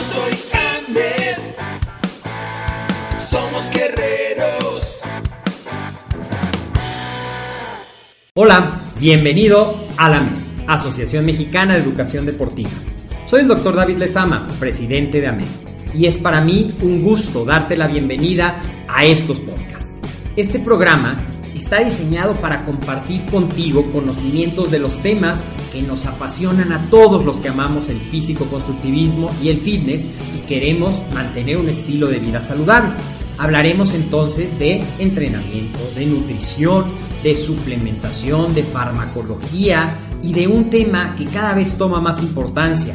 Soy Ahmed. Somos guerreros. Hola, bienvenido a la Asociación Mexicana de Educación Deportiva. Soy el doctor David Lezama, presidente de AMED, y es para mí un gusto darte la bienvenida a estos podcasts. Este programa está diseñado para compartir contigo conocimientos de los temas que nos apasionan a todos los que amamos el físico-constructivismo y el fitness y queremos mantener un estilo de vida saludable. Hablaremos entonces de entrenamiento, de nutrición, de suplementación, de farmacología y de un tema que cada vez toma más importancia,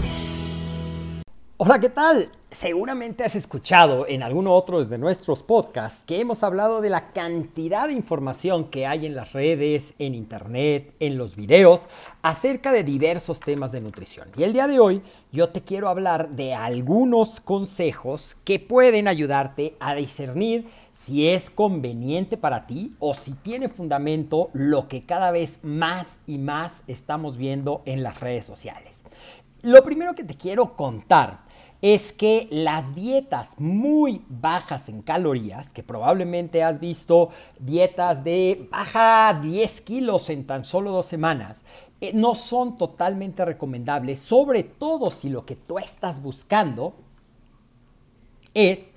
Hola, ¿qué tal? Seguramente has escuchado en alguno otro de nuestros podcasts que hemos hablado de la cantidad de información que hay en las redes, en internet, en los videos, acerca de diversos temas de nutrición. Y el día de hoy yo te quiero hablar de algunos consejos que pueden ayudarte a discernir si es conveniente para ti o si tiene fundamento lo que cada vez más y más estamos viendo en las redes sociales. Lo primero que te quiero contar es que las dietas muy bajas en calorías, que probablemente has visto dietas de baja 10 kilos en tan solo dos semanas, eh, no son totalmente recomendables, sobre todo si lo que tú estás buscando es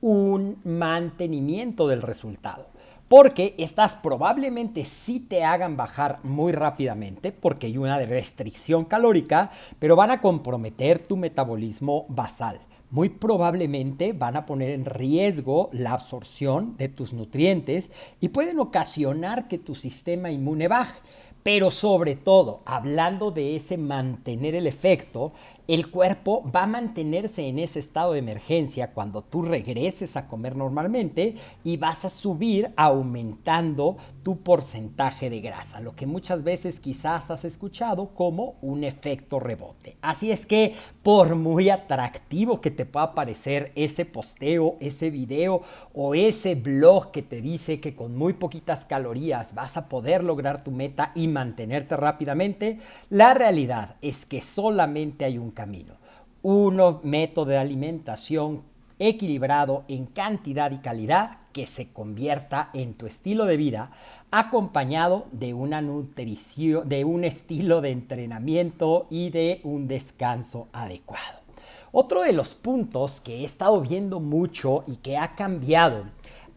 un mantenimiento del resultado porque estas probablemente sí te hagan bajar muy rápidamente porque hay una restricción calórica, pero van a comprometer tu metabolismo basal. Muy probablemente van a poner en riesgo la absorción de tus nutrientes y pueden ocasionar que tu sistema inmune baje. Pero sobre todo, hablando de ese mantener el efecto, el cuerpo va a mantenerse en ese estado de emergencia cuando tú regreses a comer normalmente y vas a subir aumentando tu porcentaje de grasa, lo que muchas veces quizás has escuchado como un efecto rebote. Así es que por muy atractivo que te pueda parecer ese posteo, ese video o ese blog que te dice que con muy poquitas calorías vas a poder lograr tu meta mantenerte rápidamente, la realidad es que solamente hay un camino. Un método de alimentación equilibrado en cantidad y calidad que se convierta en tu estilo de vida acompañado de una nutrición, de un estilo de entrenamiento y de un descanso adecuado. Otro de los puntos que he estado viendo mucho y que ha cambiado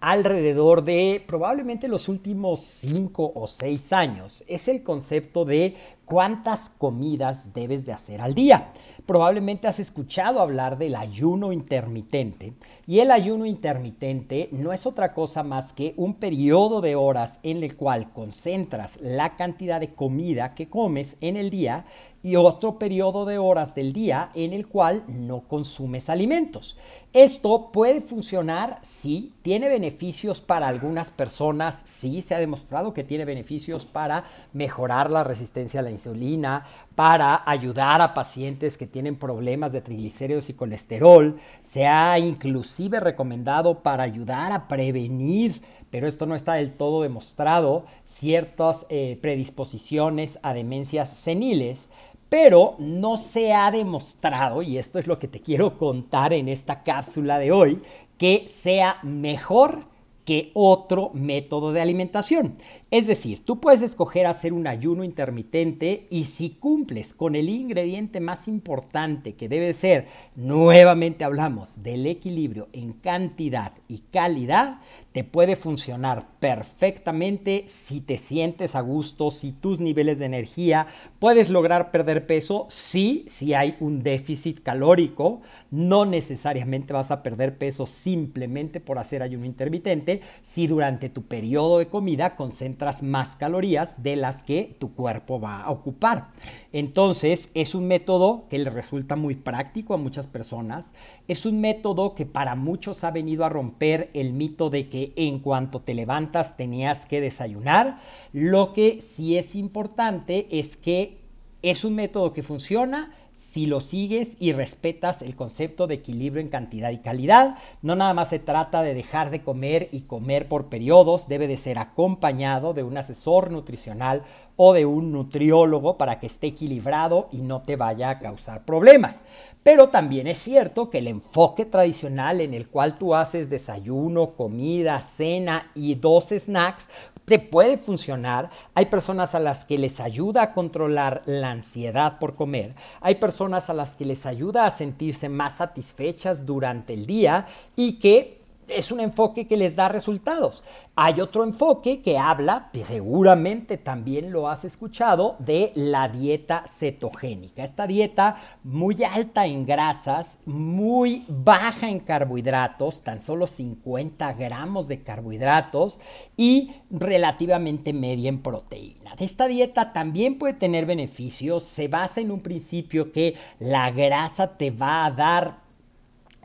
alrededor de probablemente los últimos 5 o 6 años es el concepto de cuántas comidas debes de hacer al día. Probablemente has escuchado hablar del ayuno intermitente y el ayuno intermitente no es otra cosa más que un periodo de horas en el cual concentras la cantidad de comida que comes en el día y otro periodo de horas del día en el cual no consumes alimentos. Esto puede funcionar, sí, tiene beneficios para algunas personas, sí, se ha demostrado que tiene beneficios para mejorar la resistencia a la insulina, para ayudar a pacientes que tienen problemas de triglicéridos y colesterol, se ha inclusive recomendado para ayudar a prevenir pero esto no está del todo demostrado, ciertas eh, predisposiciones a demencias seniles, pero no se ha demostrado, y esto es lo que te quiero contar en esta cápsula de hoy, que sea mejor que otro método de alimentación. Es decir, tú puedes escoger hacer un ayuno intermitente y si cumples con el ingrediente más importante que debe ser, nuevamente hablamos del equilibrio en cantidad y calidad, te puede funcionar perfectamente si te sientes a gusto, si tus niveles de energía, puedes lograr perder peso, sí, si hay un déficit calórico, no necesariamente vas a perder peso simplemente por hacer ayuno intermitente, si durante tu periodo de comida concentras más calorías de las que tu cuerpo va a ocupar. Entonces, es un método que le resulta muy práctico a muchas personas, es un método que para muchos ha venido a romper el mito de que en cuanto te levantas tenías que desayunar. Lo que sí es importante es que es un método que funciona si lo sigues y respetas el concepto de equilibrio en cantidad y calidad. No nada más se trata de dejar de comer y comer por periodos, debe de ser acompañado de un asesor nutricional o de un nutriólogo para que esté equilibrado y no te vaya a causar problemas. Pero también es cierto que el enfoque tradicional en el cual tú haces desayuno, comida, cena y dos snacks, te puede funcionar. Hay personas a las que les ayuda a controlar la ansiedad por comer. Hay personas a las que les ayuda a sentirse más satisfechas durante el día y que es un enfoque que les da resultados. Hay otro enfoque que habla, que seguramente también lo has escuchado, de la dieta cetogénica. Esta dieta muy alta en grasas, muy baja en carbohidratos, tan solo 50 gramos de carbohidratos y relativamente media en proteína. Esta dieta también puede tener beneficios, se basa en un principio que la grasa te va a dar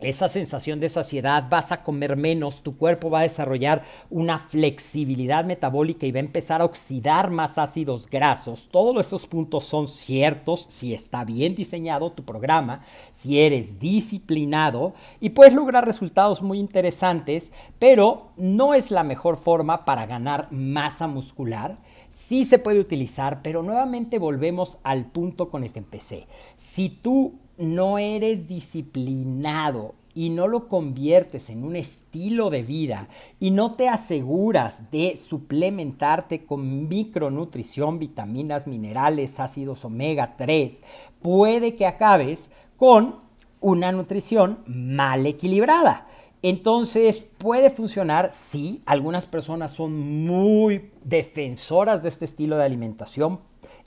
esa sensación de saciedad, vas a comer menos, tu cuerpo va a desarrollar una flexibilidad metabólica y va a empezar a oxidar más ácidos grasos. Todos estos puntos son ciertos si está bien diseñado tu programa, si eres disciplinado y puedes lograr resultados muy interesantes, pero no es la mejor forma para ganar masa muscular. Sí se puede utilizar, pero nuevamente volvemos al punto con el que empecé. Si tú no eres disciplinado y no lo conviertes en un estilo de vida y no te aseguras de suplementarte con micronutrición, vitaminas, minerales, ácidos omega 3, puede que acabes con una nutrición mal equilibrada. Entonces puede funcionar, sí, algunas personas son muy defensoras de este estilo de alimentación,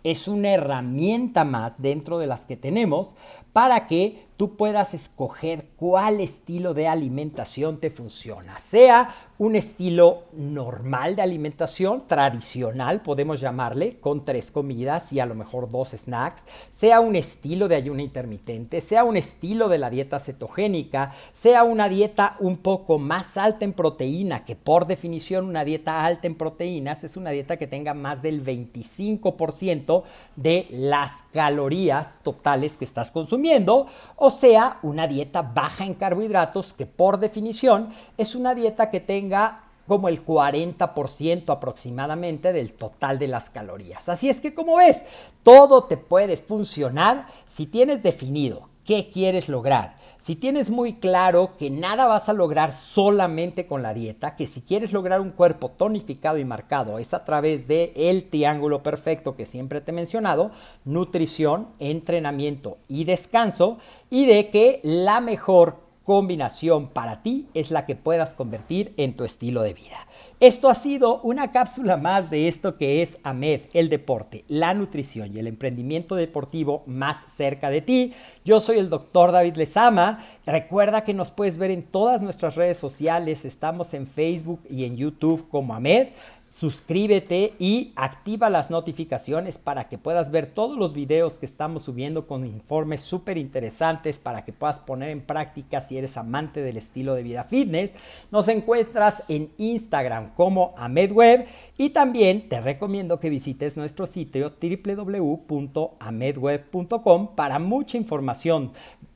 es una herramienta más dentro de las que tenemos para que tú puedas escoger cuál estilo de alimentación te funciona, sea un estilo normal de alimentación, tradicional, podemos llamarle, con tres comidas y a lo mejor dos snacks, sea un estilo de ayuno intermitente, sea un estilo de la dieta cetogénica, sea una dieta un poco más alta en proteína, que por definición una dieta alta en proteínas es una dieta que tenga más del 25% de las calorías totales que estás consumiendo, o sea, una dieta baja en carbohidratos, que por definición es una dieta que tenga como el 40% aproximadamente del total de las calorías. Así es que como ves, todo te puede funcionar si tienes definido qué quieres lograr. Si tienes muy claro que nada vas a lograr solamente con la dieta, que si quieres lograr un cuerpo tonificado y marcado es a través de el triángulo perfecto que siempre te he mencionado, nutrición, entrenamiento y descanso, y de que la mejor combinación para ti es la que puedas convertir en tu estilo de vida. Esto ha sido una cápsula más de esto que es AMED, el deporte, la nutrición y el emprendimiento deportivo más cerca de ti. Yo soy el doctor David Lezama. Recuerda que nos puedes ver en todas nuestras redes sociales. Estamos en Facebook y en YouTube como AMED suscríbete y activa las notificaciones para que puedas ver todos los videos que estamos subiendo con informes súper interesantes para que puedas poner en práctica si eres amante del estilo de vida fitness. Nos encuentras en Instagram como AmedWeb y también te recomiendo que visites nuestro sitio www.amedweb.com para mucha información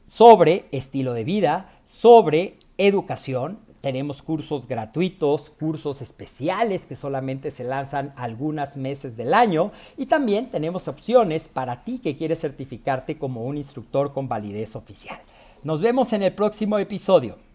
sobre estilo de vida, sobre educación, tenemos cursos gratuitos, cursos especiales que solamente se lanzan algunos meses del año y también tenemos opciones para ti que quieres certificarte como un instructor con validez oficial. Nos vemos en el próximo episodio.